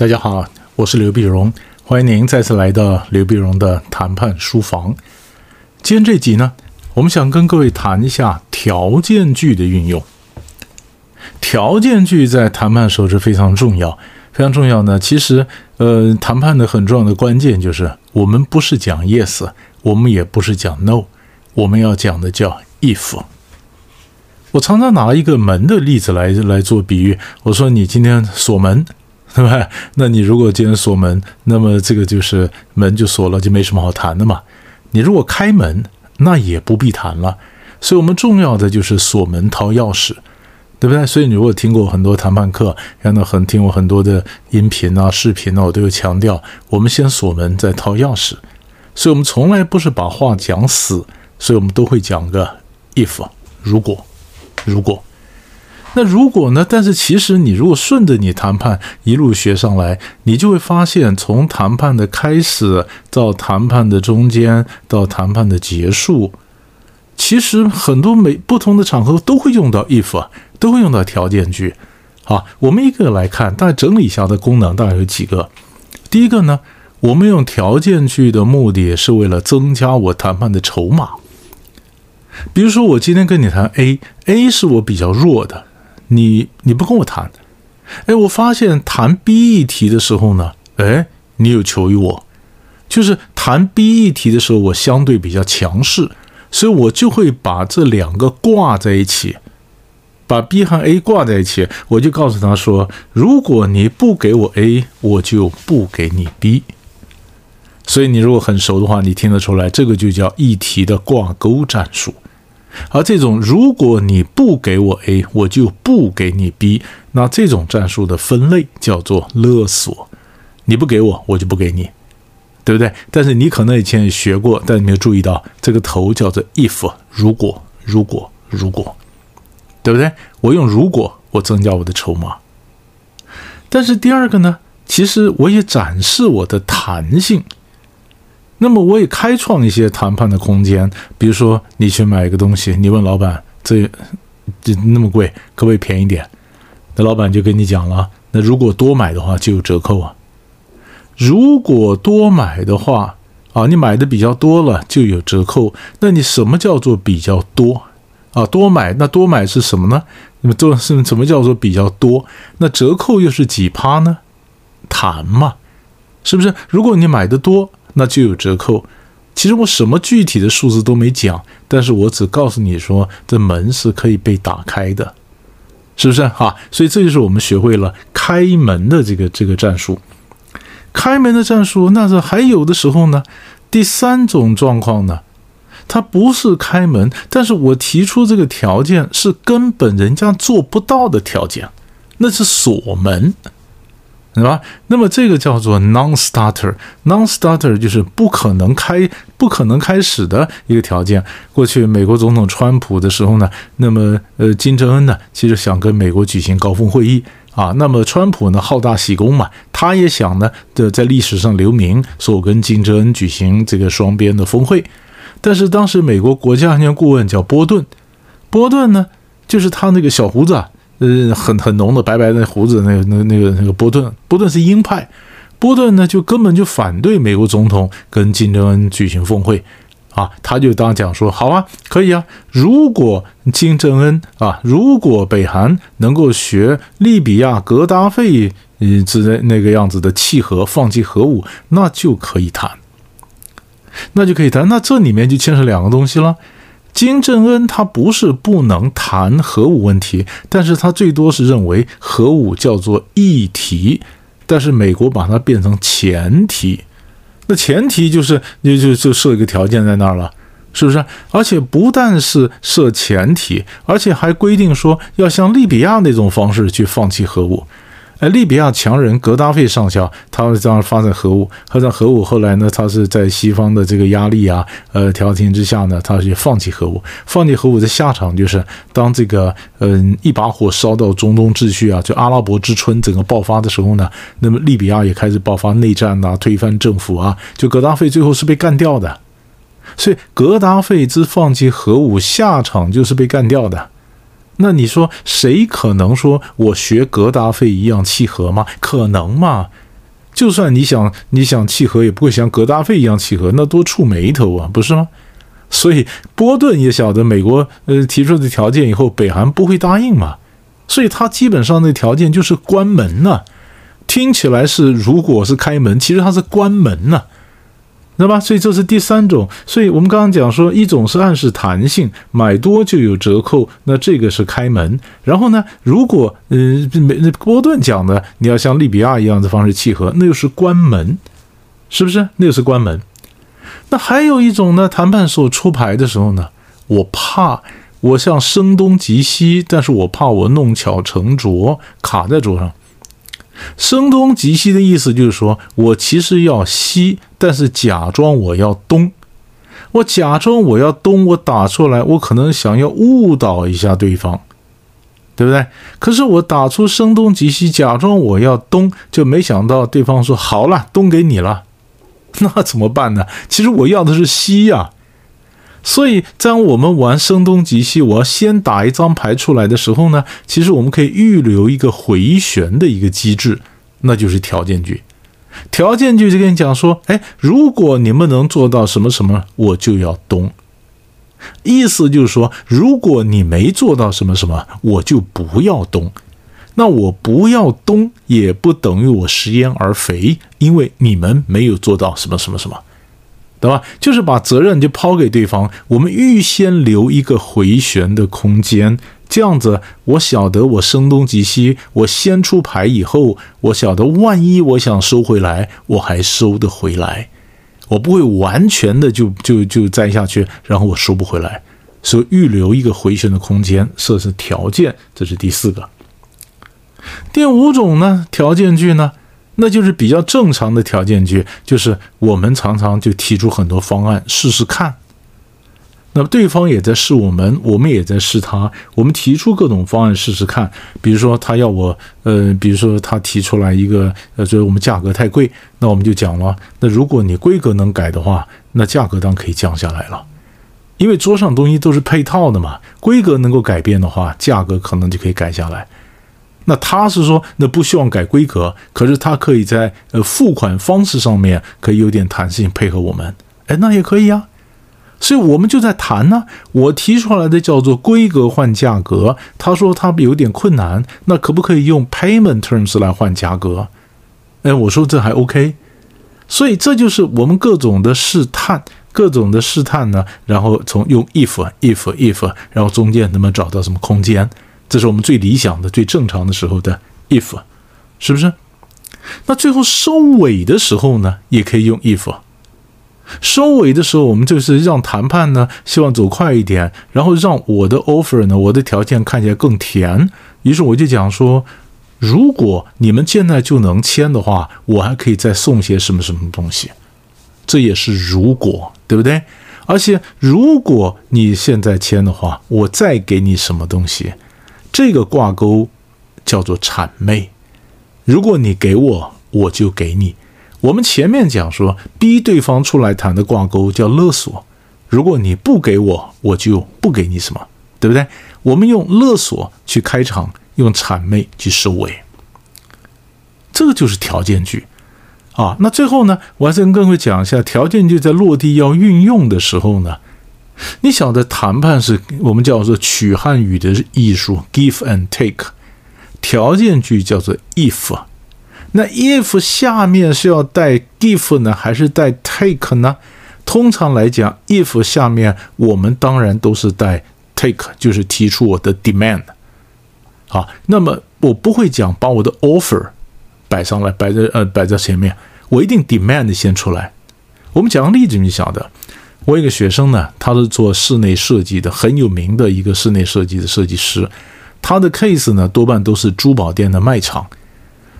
大家好，我是刘碧荣，欢迎您再次来到刘碧荣的谈判书房。今天这集呢，我们想跟各位谈一下条件句的运用。条件句在谈判时候是非常重要，非常重要呢。其实，呃，谈判的很重要的关键就是，我们不是讲 yes，我们也不是讲 no，我们要讲的叫 if。我常常拿一个门的例子来来做比喻。我说你今天锁门，对吧？那你如果今天锁门，那么这个就是门就锁了，就没什么好谈的嘛。你如果开门，那也不必谈了。所以我们重要的就是锁门掏钥匙，对不对？所以你如果听过很多谈判课，看到很听过很多的音频啊、视频啊，我都有强调，我们先锁门再掏钥匙。所以我们从来不是把话讲死，所以我们都会讲个 if 如果。如果，那如果呢？但是其实你如果顺着你谈判一路学上来，你就会发现，从谈判的开始到谈判的中间到谈判的结束，其实很多每不同的场合都会用到 if 啊，都会用到条件句。好，我们一个来看，大概整理一下的功能大概有几个。第一个呢，我们用条件句的目的是为了增加我谈判的筹码。比如说，我今天跟你谈 A，A 是我比较弱的，你你不跟我谈，哎，我发现谈 B 议题的时候呢，哎，你有求于我，就是谈 B 议题的时候，我相对比较强势，所以我就会把这两个挂在一起，把 B 和 A 挂在一起，我就告诉他说，如果你不给我 A，我就不给你 B。所以你如果很熟的话，你听得出来，这个就叫议题的挂钩战术。而这种如果你不给我 A，我就不给你 B，那这种战术的分类叫做勒索。你不给我，我就不给你，对不对？但是你可能以前也学过，但你没有注意到这个头叫做 if，如果，如果，如果，对不对？我用如果，我增加我的筹码。但是第二个呢，其实我也展示我的弹性。那么我也开创一些谈判的空间，比如说你去买一个东西，你问老板这这那么贵，可不可以便宜点？那老板就跟你讲了，那如果多买的话就有折扣啊。如果多买的话啊，你买的比较多了就有折扣。那你什么叫做比较多啊？多买那多买是什么呢？那么多是什么叫做比较多？那折扣又是几趴呢？谈嘛，是不是？如果你买的多。那就有折扣。其实我什么具体的数字都没讲，但是我只告诉你说，这门是可以被打开的，是不是哈？所以这就是我们学会了开门的这个这个战术。开门的战术，那是还有的时候呢。第三种状况呢，它不是开门，但是我提出这个条件是根本人家做不到的条件，那是锁门。是吧？那么这个叫做 non-starter，non-starter 就是不可能开、不可能开始的一个条件。过去美国总统川普的时候呢，那么呃，金正恩呢，其实想跟美国举行高峰会议啊。那么川普呢，好大喜功嘛，他也想呢，的在历史上留名，说我跟金正恩举行这个双边的峰会。但是当时美国国家安全顾问叫波顿，波顿呢，就是他那个小胡子。啊。呃，很很浓的白白的胡子，那个、那个、那个、那个波顿，波顿是鹰派，波顿呢就根本就反对美国总统跟金正恩举行峰会，啊，他就当讲说，好啊，可以啊，如果金正恩啊，如果北韩能够学利比亚格达费，嗯，之类那个样子的契合，放弃核武，那就可以谈，那就可以谈，那这里面就牵扯两个东西了。金正恩他不是不能谈核武问题，但是他最多是认为核武叫做议题，但是美国把它变成前提，那前提就是就就就设一个条件在那儿了，是不是？而且不但是设前提，而且还规定说要像利比亚那种方式去放弃核武。哎，利比亚强人格达费上校，他是这样发展核武，发展核武，后来呢，他是在西方的这个压力啊，呃，调停之下呢，他是放弃核武。放弃核武的下场就是，当这个嗯一把火烧到中东秩序啊，就阿拉伯之春整个爆发的时候呢，那么利比亚也开始爆发内战呐，推翻政府啊，就格达费最后是被干掉的。所以格达费之放弃核武，下场就是被干掉的。那你说谁可能说我学格达费一样契合吗？可能吗？就算你想你想契合，也不会像格达费一样契合，那多触眉头啊，不是吗？所以波顿也晓得美国呃提出的条件以后，北韩不会答应嘛，所以他基本上的条件就是关门呐。听起来是如果是开门，其实他是关门呐。道吧？所以这是第三种。所以我们刚刚讲说，一种是暗示弹性，买多就有折扣，那这个是开门。然后呢，如果嗯，那波顿讲的，你要像利比亚一样的方式契合，那又是关门，是不是？那又是关门。那还有一种呢，谈判所出牌的时候呢，我怕我像声东击西，但是我怕我弄巧成拙，卡在桌上。声东击西的意思就是说，我其实要西，但是假装我要东。我假装我要东，我打出来，我可能想要误导一下对方，对不对？可是我打出声东击西，假装我要东，就没想到对方说好了，东给你了，那怎么办呢？其实我要的是西呀。所以，在我们玩声东击西，我要先打一张牌出来的时候呢，其实我们可以预留一个回旋的一个机制，那就是条件句。条件句就跟你讲说，哎，如果你们能做到什么什么，我就要东。意思就是说，如果你没做到什么什么，我就不要东。那我不要东，也不等于我食言而肥，因为你们没有做到什么什么什么。对吧？就是把责任就抛给对方，我们预先留一个回旋的空间，这样子我晓得我声东击西，我先出牌以后，我晓得万一我想收回来，我还收得回来，我不会完全的就就就栽下去，然后我收不回来，所以预留一个回旋的空间，设置条件，这是第四个。第五种呢，条件句呢？那就是比较正常的条件句，就是我们常常就提出很多方案试试看，那么对方也在试我们，我们也在试他，我们提出各种方案试试看。比如说他要我，呃，比如说他提出来一个，呃，就是我们价格太贵，那我们就讲了，那如果你规格能改的话，那价格当然可以降下来了，因为桌上东西都是配套的嘛，规格能够改变的话，价格可能就可以改下来。那他是说，那不希望改规格，可是他可以在呃付款方式上面可以有点弹性配合我们，哎，那也可以啊。所以我们就在谈呢。我提出来的叫做规格换价格，他说他有点困难，那可不可以用 payment terms 来换价格？哎，我说这还 OK。所以这就是我们各种的试探，各种的试探呢，然后从用 if if if，然后中间能不能找到什么空间？这是我们最理想的、最正常的时候的 if，是不是？那最后收尾的时候呢，也可以用 if。收尾的时候，我们就是让谈判呢，希望走快一点，然后让我的 offer 呢，我的条件看起来更甜。于是我就讲说，如果你们现在就能签的话，我还可以再送些什么什么东西。这也是如果，对不对？而且如果你现在签的话，我再给你什么东西？这个挂钩叫做谄媚。如果你给我，我就给你。我们前面讲说，逼对方出来谈的挂钩叫勒索。如果你不给我，我就不给你什么，对不对？我们用勒索去开场，用谄媚去收尾。这个就是条件句啊。那最后呢，我还是跟各位讲一下，条件句在落地要运用的时候呢。你晓得谈判是我们叫做取汉语的艺术，give and take。条件句叫做 if，那 if 下面是要带 give 呢，还是带 take 呢？通常来讲，if 下面我们当然都是带 take，就是提出我的 demand。好，那么我不会讲把我的 offer 摆上来，摆在呃摆在前面，我一定 demand 先出来。我们讲个例子，你晓得。我有个学生呢，他是做室内设计的，很有名的一个室内设计的设计师。他的 case 呢，多半都是珠宝店的卖场。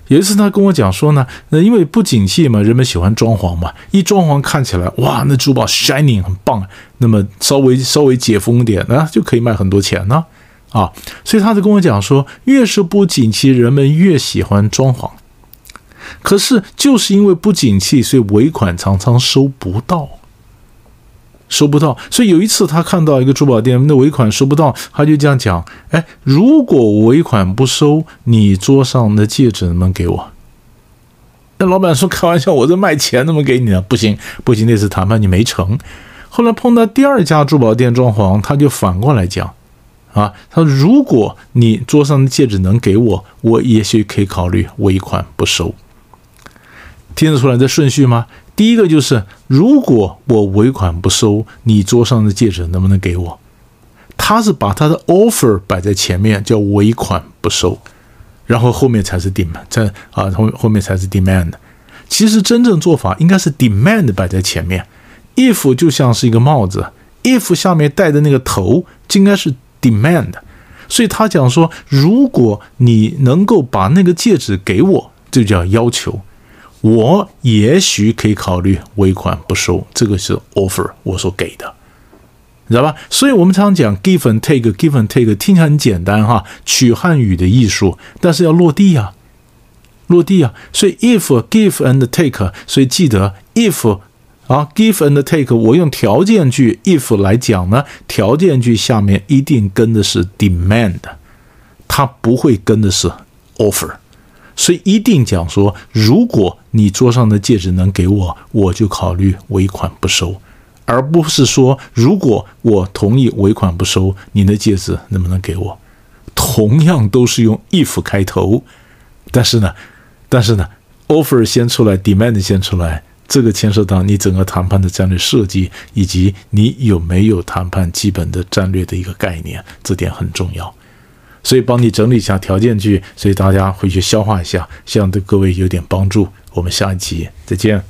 有一次他跟我讲说呢，那因为不景气嘛，人们喜欢装潢嘛，一装潢看起来哇，那珠宝 shining 很棒，那么稍微稍微解封点呢，就可以卖很多钱呢，啊，所以他就跟我讲说，越是不景气，人们越喜欢装潢。可是就是因为不景气，所以尾款常常收不到。收不到，所以有一次他看到一个珠宝店，那尾款收不到，他就这样讲：“哎，如果尾款不收，你桌上的戒指能不能给我？”那老板说开玩笑，我这卖钱怎么给你呢？不行不行，那次谈判你没成。后来碰到第二家珠宝店装潢，他就反过来讲，啊，他说如果你桌上的戒指能给我，我也许可以考虑尾款不收。听得出来这顺序吗？第一个就是，如果我尾款不收，你桌上的戒指能不能给我？他是把他的 offer 摆在前面，叫尾款不收，然后后面才是 demand，在啊后后面才是 demand。其实真正做法应该是 demand 摆在前面，if 就像是一个帽子，if 下面戴的那个头就应该是 demand。所以他讲说，如果你能够把那个戒指给我，这叫要求。我也许可以考虑尾款不收，这个是 offer 我所给的，你知道吧？所以我们常常讲 give and take，give and take 听起来很简单哈，取汉语的艺术，但是要落地啊，落地啊。所以 if give and take，所以记得 if 啊 give and take，我用条件句 if 来讲呢，条件句下面一定跟的是 demand，它不会跟的是 offer。所以一定讲说，如果你桌上的戒指能给我，我就考虑尾款不收，而不是说如果我同意尾款不收，你的戒指能不能给我？同样都是用 if 开头，但是呢，但是呢，offer 先出来，demand 先出来，这个牵涉到你整个谈判的战略设计，以及你有没有谈判基本的战略的一个概念，这点很重要。所以帮你整理一下条件句，所以大家回去消化一下，希望对各位有点帮助。我们下一集再见。